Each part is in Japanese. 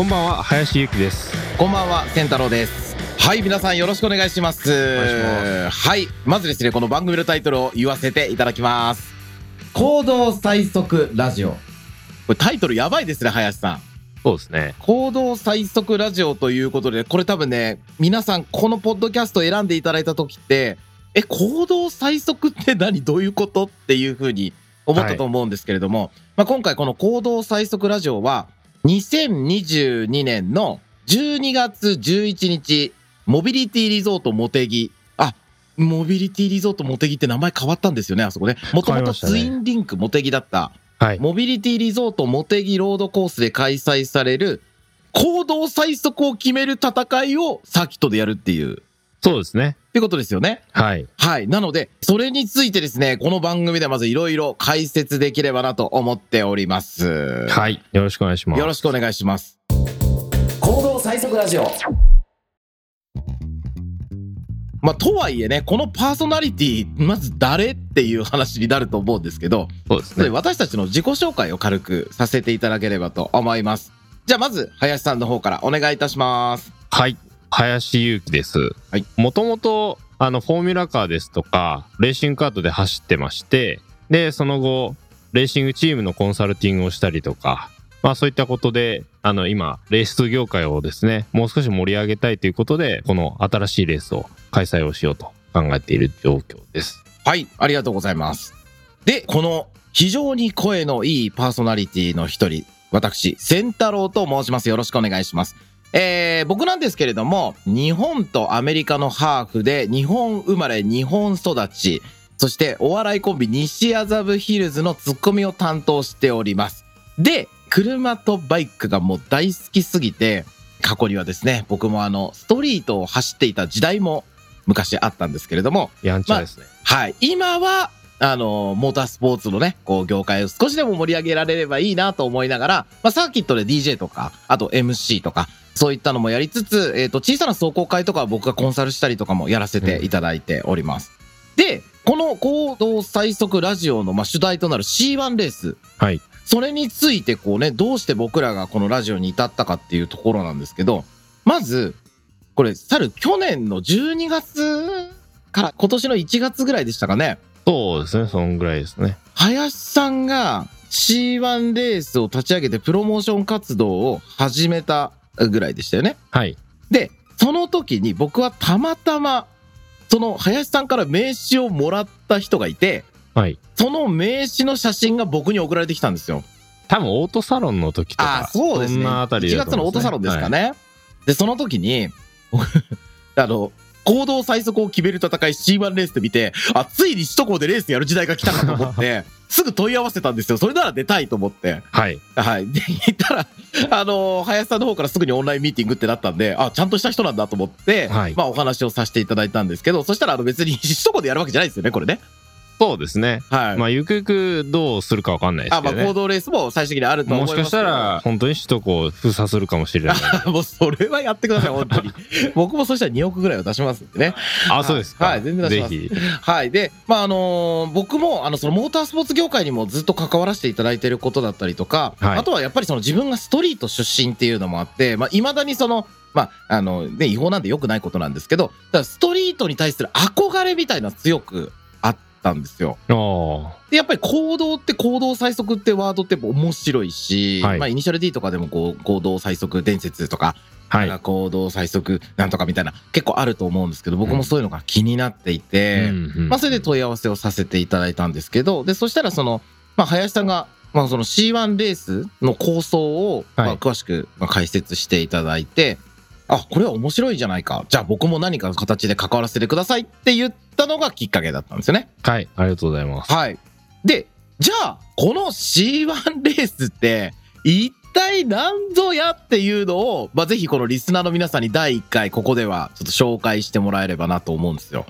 こんばんは林ゆきです。こんばんは健太郎です。はい皆さんよろしくお願いします。はいまずですねこの番組のタイトルを言わせていただきます。行動最速ラジオ。これタイトルやばいですね林さん。そうですね。行動最速ラジオということでこれ多分ね皆さんこのポッドキャストを選んでいただいた時ってえ行動最速って何？どういうこと？っていうふうに思ったと思うんですけれども、まあ、今回この行動最速ラジオは2022年の12月11日モビリティリゾートモテギ。あモビリティリゾートモテギって名前変わったんですよねあそこね。もともとツインリンクモテギだった。はい。モビリティリゾートモテギロードコースで開催される行動最速を決める戦いをサーキットでやるっていう、っそうですねてことですよね。はいはい。なので、それについてですね、この番組でまずいろいろ解説できればなと思っております。はいよろしくお願いしますよろしくお願いします。行動最速ラジオ。まあ、とはいえね、このパーソナリティ、まず誰っていう話になると思うんですけど、でそうですね私たちの自己紹介を軽くさせていただければと思います。じゃあまず、林さんの方からお願いいたします。はい林ゆきですはいもともとあのフォーミュラカーですとかレーシングカートで走ってましてでその後レーシングチームのコンサルティングをしたりとかまあそういったことであの今レース業界をですねもう少し盛り上げたいということでこの新しいレースを開催をしようと考えている状況ですはい、ありがとうございます。で、この非常に声のいいパーソナリティの一人、私、仙太郎と申します。よろしくお願いします。えー、僕なんですけれども、日本とアメリカのハーフで、日本生まれ、日本育ち、そしてお笑いコンビ西麻布ヒルズのツッコミを担当しております。で、車とバイクがもう大好きすぎて、過去にはですね、僕もあの、ストリートを走っていた時代も昔あったんですけれども、やんちゃですね、はい。今は、あの、モータースポーツのね、こう、業界を少しでも盛り上げられればいいなと思いながら、まあ、サーキットで DJ とか、あと MC とか、そういったのもやりつつ、えっ、と、小さな壮行会とかは僕がコンサルしたりとかもやらせていただいております。で、この行動最速ラジオの、まあ、主題となる C1 レース。はい。それについて、こうね、どうして僕らがこのラジオに至ったかっていうところなんですけど、まず、これ、去る去年の12月から今年の1月ぐらいでしたかね。そうですねそんぐらいですね林さんが C1 レースを立ち上げてプロモーション活動を始めたぐらいでしたよね。はいで、その時に僕はたまたま、その林さんから名刺をもらった人がいて、はいその名刺の写真が僕に送られてきたんですよ。多分オートサロンの時とかあ、そうですね。んなあたり1だと思うん月のオートサロンですかはいね。で、その時に、僕 あの、行動最速を決める戦い C1 レースで見て、あ、ついに首都高でレースやる時代が来たかと思って、すぐ問い合わせたんですよ。それなら出たいと思って。はいはい。で、言ったら、あの林さんの方からすぐにオンラインミーティングってなったんで、あ、ちゃんとした人なんだと思って、はいまあお話をさせていただいたんですけど、そしたらあの別に首都高でやるわけじゃないですよね、これね。そうですねはい。まあゆくゆくどうするかわかんないですあ、まあけどね行動レースも最終的にあると思いますけどもしかしたら本当に首都高を封鎖するかもしれない もうそれはやってください、本当に。僕もそしたら2億ぐらいは出しますんでね。あそうですかはい全然出しますぜひはい。で、まあ、あのー僕も、あの、そのモータースポーツ業界にもずっと関わらせていただいていることだったりとか、はいあとはやっぱりその自分がストリート出身っていうのもあって、まあ、未だにその、まあ、あの、ね、違法なんで良くないことなんですけど、だからストリートに対する憧れみたいなの強くあったんですよ。あで、やっぱり行動って行動最速ってワードって面白いし、はい。まあ、イニシャル D とかでもこう、行動最速伝説とか、あはい。行動最速なんとかみたいな結構あると思うんですけど僕もそういうのが気になっていて、うんうんまあ、それで問い合わせをさせていただいたんですけどでそしたらその、まあ、林さんが、まあ、その C1 レースの構想を、はい。まあ、詳しくまあ解説していただいて、あこれは面白いじゃないかじゃあ僕も何かの形で関わらせてくださいって言ったのがきっかけだったんですよね。はいありがとうございますはい、でじゃあこの C1 レースって一体何ぞやっていうのを、まあ、ぜひこのリスナーの皆さんに第1回ここではちょっと紹介してもらえればなと思うんですよ。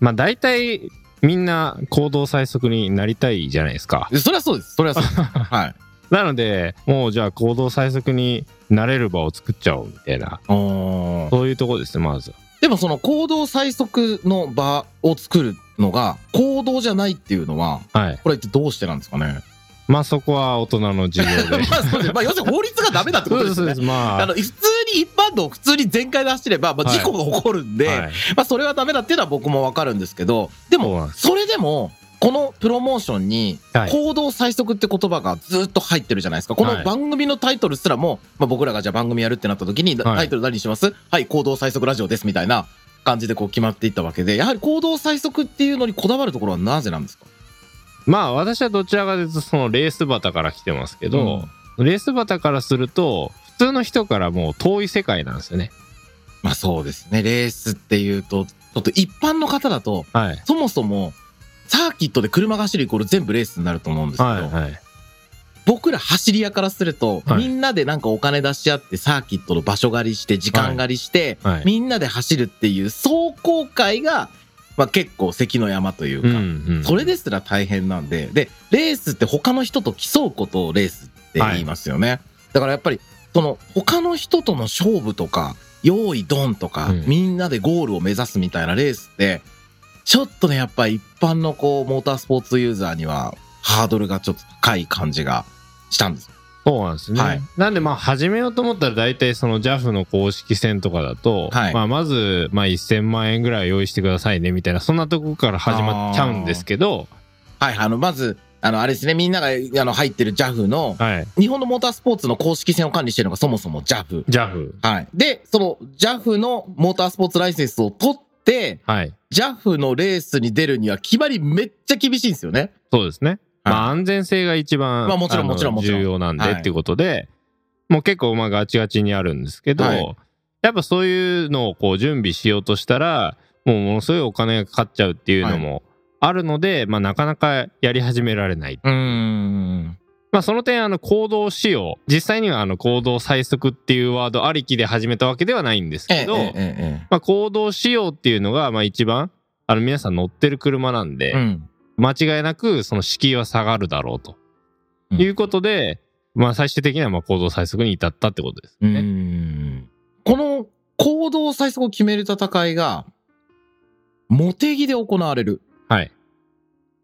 まあ大体みんな行動最速になりたいじゃないですかでそれはそうです。それはそうです。はい。なのでもうじゃあ行動最速になれる場を作っちゃおうみたいな。そういうとこですねまずでもその行動最速の場を作るのが行動じゃないっていうのは、はい。これってどうしてなんですかね？まあそこは大人の授業で。まあそうです。まあ要するに法律がダメだってことですよね。まあ。あの、普通に一般道を普通に全開で走れば、まあはい。事故が起こるんで、はい。まあそれはダメだっていうのは僕もわかるんですけど、でもそれでも、このプロモーションにはい行動最速って言葉がずっと入ってるじゃないですか。このはい番組のタイトルすらも、まあ僕らがじゃあ番組やるってなった時に、はいタイトル何にします？はい、行動最速ラジオですみたいな感じでこう決まっていったわけで、やはり行動最速っていうのにこだわるところはなぜなんですか？まあ私はどちらかというとそのレースバタから来てますけど、レースバタからすると普通の人からもう遠い世界なんですよね。まあそうですね。レースっていうと、ちょっと一般の方だと、はい。そもそも、サーキットで車が走るイコール全部レースになると思うんですけど、はいはい。僕ら走り屋からすると、はいみんなでなんかお金出し合ってサーキットの場所借りして、時間借りして、はい。みんなで走るっていう壮行会が、まあ結構関の山というか、うんうん。それですら大変なんで、で、レースって他の人と競うことをレースって言いますよね。だからやっぱり、その他の人との勝負とか、用意ドンとか、うんみんなでゴールを目指すみたいなレースって、ちょっとね、やっぱり一般のこう、モータースポーツユーザーには、ハードルがちょっと高い感じがしたんです。そうなんですね。はいなんでまあ始めようと思ったら大体その JAF の公式戦とかだと、はいまあまずまあ1000万円ぐらい用意してくださいねみたいなそんなとこから始まっちゃうんですけど、はい、あの、まず、あの、あれですね、みんながあの入ってる JAF の、はい。日本のモータースポーツの公式戦を管理してるのがそもそも JAF。JAF。はい。で、その JAF のモータースポーツライセンスを取って、はい。JAF のレースに出るには決まりめっちゃ厳しいんですよね。そうですね。はいまあ安全性が一番、まあもちろんのもちろんもちろん重要なんではいっていうことで、もう結構まあガチガチにあるんですけど、はいやっぱそういうのをこう準備しようとしたら、もうものすごいお金がかかっちゃうっていうのもあるので、まあなかなかやり始められない。うーん。まあその点あの行動仕様、実際にはあの行動最速っていうワードありきで始めたわけではないんですけど、まあ行動仕様っていうのがまあ一番あの皆さん乗ってる車なんで、えうん。間違いなくその敷居は下がるだろうと。うんいうことで、まあ最終的にはまあ行動最速に至ったってことですうね。ん。この行動最速を決める戦いが、モテギで行われる。はい。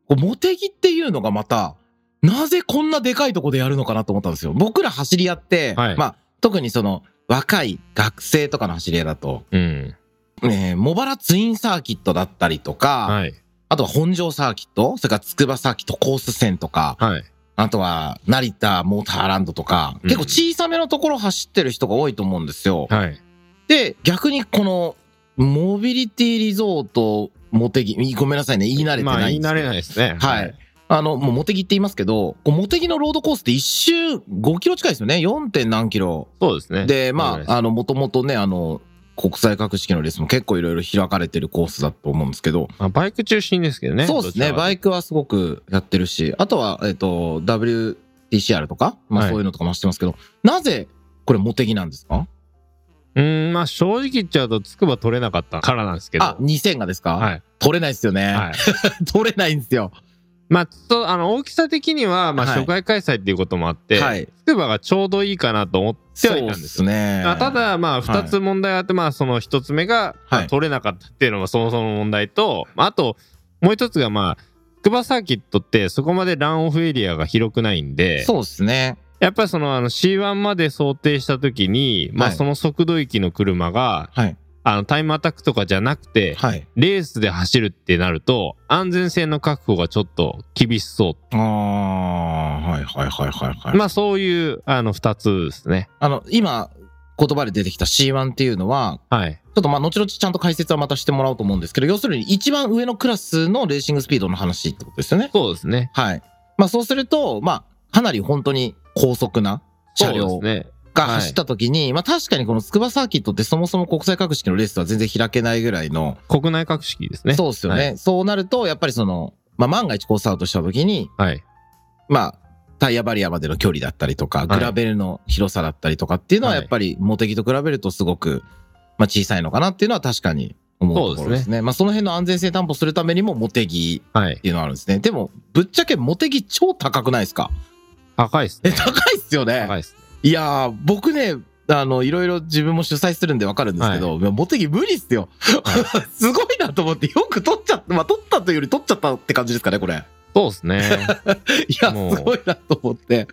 こうモテギっていうのがまた、なぜこんなでかいとこでやるのかなと思ったんですよ。僕ら走り屋って、はいまあ、特にその、若い学生とかの走り屋だと、うん。えー、茂原ツインサーキットだったりとか、はい。あとは本庄サーキット、それから筑波サーキットコース線とか、はい。あとは成田モーターランドとか、うん結構小さめのところ走ってる人が多いと思うんですよ。はい。で、逆にこの、モビリティリゾート、モテギ、ごめんなさいね、言い慣れてまあないんですけど言い慣れないですね。はい。あの、もうモテギって言いますけど、こうモテギのロードコースって一周5キロ近いですよね。4. 点何キロ。そうですね。で、まあ、あの、もともとね、あの、国際格式のレースも結構いろいろ開かれてるコースだと思うんですけど、まあバイク中心ですけどね。そうですね。バイイクはすごくやってるし、あとは、えっ、と、WTCR とか、まあはいそういうのとかも走ってますけど、なぜこれモテギなんですか？うん、まあ正直言っちゃうと、つくば取れなかったからなんですけど。あ、2000がですか？はい。取れないですよね。はい。取れないんですよ。まあ、ちょっと、あの、大きさ的には、まあ、はい初回開催っていうこともあって、はい。つくばがちょうどいいかなと思ってはいたんですね。あただ、まあ、二つ問題があって、まあ、その一つ目が、まあはい取れなかったっていうのがそもそも問題と、まあ、あと、もう一つが、まあ、筑波サーキットってそこまでランオフエリアが広くないんで、そうですね。やっぱりそのあの C1 まで想定したときに、まあはいその速度域の車が、はい。あのタイムアタックとかじゃなくて、はい。レースで走るってなると、安全性の確保がちょっと厳しそう。ああ、はいはいはいはいはい。まあそういう、あの二つですね。あの、今、言葉で出てきた C1 っていうのは、はい。ちょっとまあ、後々ちゃんと解説はまたしてもらおうと思うんですけど、要するに一番上のクラスのレーシングスピードの話ってことですよね。そうですね。はい。まあ、そうすると、まあ、かなり本当に高速な車そう両ですね。が走った時に、まあ確かにこの筑波サーキットってそもそも国際格式のレースとは全然開けないぐらいの、国内格式ですね。そうですよね、はそうなると、やっぱりその、まあ万が一コースアウトした時に、はい。まあ、タイヤバリアまでの距離だったりとか、グラベルの広さだったりとかっていうのは、はいやっぱり、モテギと比べるとすごく、まあ小さいのかなっていうのは確かに思うところですね。まあその辺の安全性担保するためにもモテギはいっ。ていうのがあるんですね。でも、ぶっちゃけモテギ超高くないですか？え、高いですね。高いっすよね。高いですね。いやー、僕ね、あの、いろいろ自分も主催するんでわかるんですけど、モテギ無理っすよ。すごいなと思って、よく取っちゃった、まあ取ったというより取っちゃったって感じですかね、これ。そうですね。いや、すごいなと思って。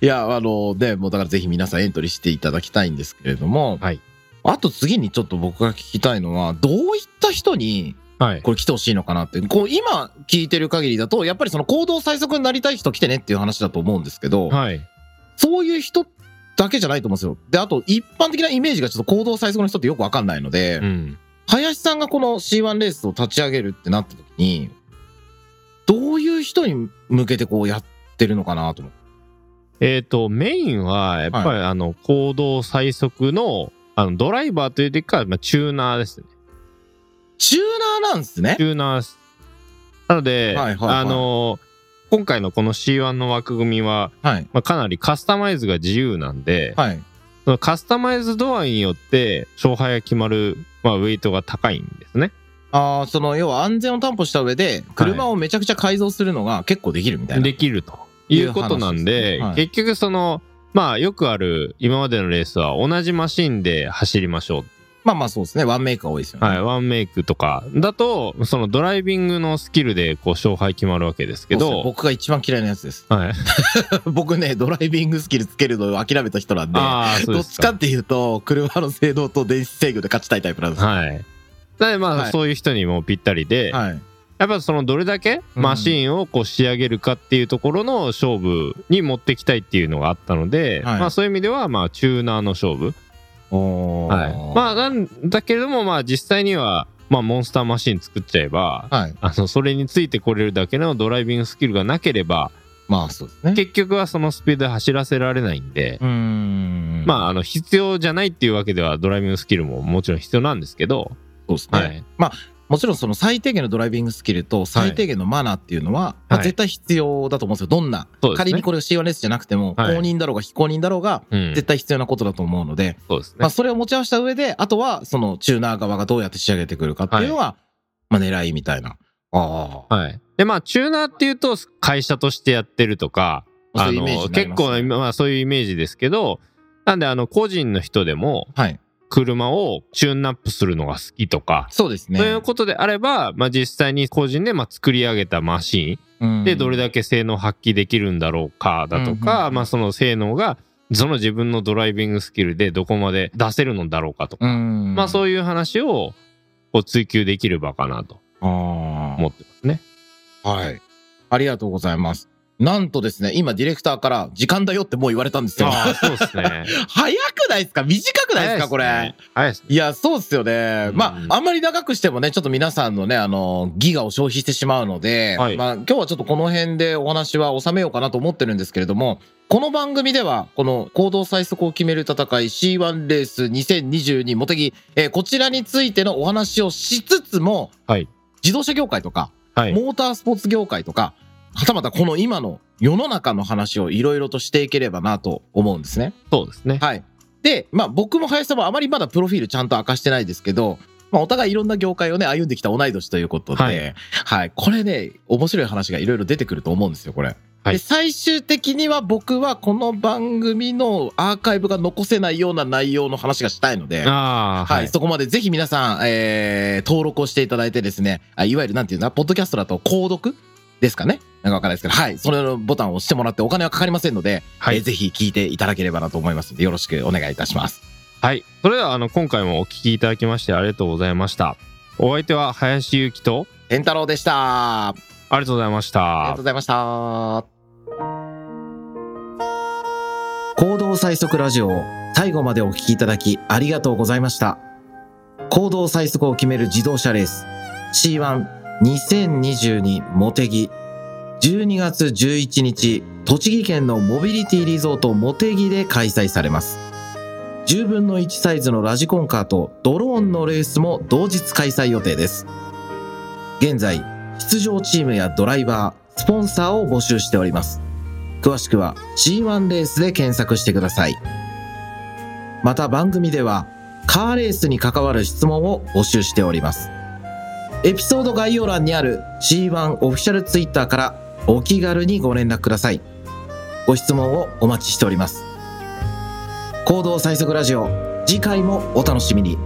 いや、あの、ね、もうだからぜひ皆さんエントリーしていただきたいんですけれども、はい。あと次にちょっと僕が聞きたいのは、どういった人にはい。これ来てほしいのかなって、こう今聞いてる限りだと、やっぱりその行動最速になりたい人来てねっていう話だと思うんですけど、はい。そういう人だけじゃないと思うんですよ。で、あと一般的なイメージがちょっと行動最速の人ってよくわかんないので、うん。林さんがこの C1 レースを立ち上げるってなった時に、どういう人に向けてこうやってるのかなと思って。えっ、と、メインは、やっぱり、あの、行動最速の、あの、ドライバーというよりかは、まあ、チューナーですね。チューナーなんですねチ。ューナー。なので、はいはいはいあの、今回のこの C1 の枠組みは、はい。まあ、かなりカスタマイズが自由なんで、はい。そのカスタマイズ度合いによって勝敗が決まる、まあ、ウェイトが高いんですね。ああ、その、要は安全を担保した上で、車をめちゃくちゃ改造するのが結構できるみたいな。できるということなんで、ねはい結局その、まあよくある今までのレースは同じマシンで走りましょう。まあまあそうですね。ワンメイクが多いですよね。はい、ワンメイクとかだと、そのドライビングのスキルでこう勝敗決まるわけですけど、僕が一番嫌いなやつです。はい。僕ね、ドライビングスキルつけるのを諦めた人なんで、ですか。っちかっていうと、車の性能と電子制御で勝ちたいタイプなんです。はい。なまあ、はいそういう人にもぴったりで、はい。やっぱそのどれだけうんマシンをこう仕上げるかっていうところの勝負に持ってきたいっていうのがあったので、はいまあそういう意味ではまあチューナーの勝負。はい。まあなんだけれどもまあ実際にはまあモンスターマシン作っちゃえば、はい。あのそれについてこれるだけのドライビングスキルがなければまあそうですね。結局はそのスピードで走らせられないんで、うーん。まああの必要じゃないっていうわけではドライビングスキルももちろん必要なんですけど、そうですね。はい。もちろんその最低限のドライビングスキルと最低限のマナーっていうのは、まあはい絶対必要だと思うんですよ。どんな、仮にこれを C1 レースじゃなくても、はい公認だろうが非公認だろうが、うん。絶対必要なことだと思うので、そうですね。まあそれを持ち合わせた上で、あとはそのチューナー側がどうやって仕上げてくるかっていうのは、まあ狙いみたいな。ああ。はい。で、まあ、チューナーっていうと、会社としてやってるとか、あの、結構、まあ、そういうイメージですけど、なんで、あの、個人の人でも、はい。車をチューンアップするのが好きとか、そうですね。そういうことであれば、まあ、実際に個人で、まあ、作り上げたマシンで、どれだだけ性能発揮できるんだろうか、だとか、うんまあ、その性能が、その自分のドライビングスキルでどこまで出せるのだろうかとか、うん。まあ、そういう話を、こう、追求できる場かなとあ思ってますね。あ。はい。ありがとうございます。なんとですね、今ディレクターから時間だよってもう言われたんですよ。ああ、そうですね。早くないですか？短くないですか？これ。早いですね。いや、そうっすよね。うんまあ、あんまり長くしてもね、ちょっと皆さんのね、あの、ギガを消費してしまうので、はいまあ、今日はちょっとこの辺でお話は収めようかなと思ってるんですけれども、この番組では、この行動最速を決める戦い C1 レース2022モテギ、えーこちらについてのお話をしつつも、はい自動車業界とか、はい。モータースポーツ業界とか、はたまたこの今の世の中の話をいろいろとしていければなと思うんですね。そうですね。はい。で、まあ僕も林さんもあまりまだプロフィールちゃんと明かしてないですけど、まあお互いいろんな業界をね、歩んできた同い年ということで、ははいい。これね、面白い話がいろいろ出てくると思うんですよ、これ。はいで、最終的には僕はこの番組のアーカイブが残せないような内容の話がしたいので、はい、はい。そこまでぜひ皆さん、えー、登録をしていただいてですね、あいわゆるなんていうんだ、ポッドキャストだと購読ですかねなんかわかんないですけど、はい、それのボタンを押してもらってお金はかかりませんので、はいえーぜひ聞いていただければなと思いますので、よろしくお願いいたします。はい。それでは、あの、今回もお聞きいただきましてありがとうございました。お相手は林ゆきと、健太郎でした。あありがとうございましたりがとうご。ざいました。行動最速ラジオを最後までお聞きいただきありがとうございました。行動最速を決める自動車レース C12022 モテギ12月11日栃木県のモビリティリゾートモテギで開催されます。10分の1サイズのラジコンカーとドローンのレースも同日開催予定です。現在、出場チームやドライバー、スポンサーを募集しております。詳しくは C1 レースで検索してください。また番組ではカーレースに関わる質問を募集しております。エピソード概要欄にある C1 オフィシャルツイッターからお気軽にご連絡ください。ご質問をお待ちしております。行動最速ラジオ、次回もお楽しみに。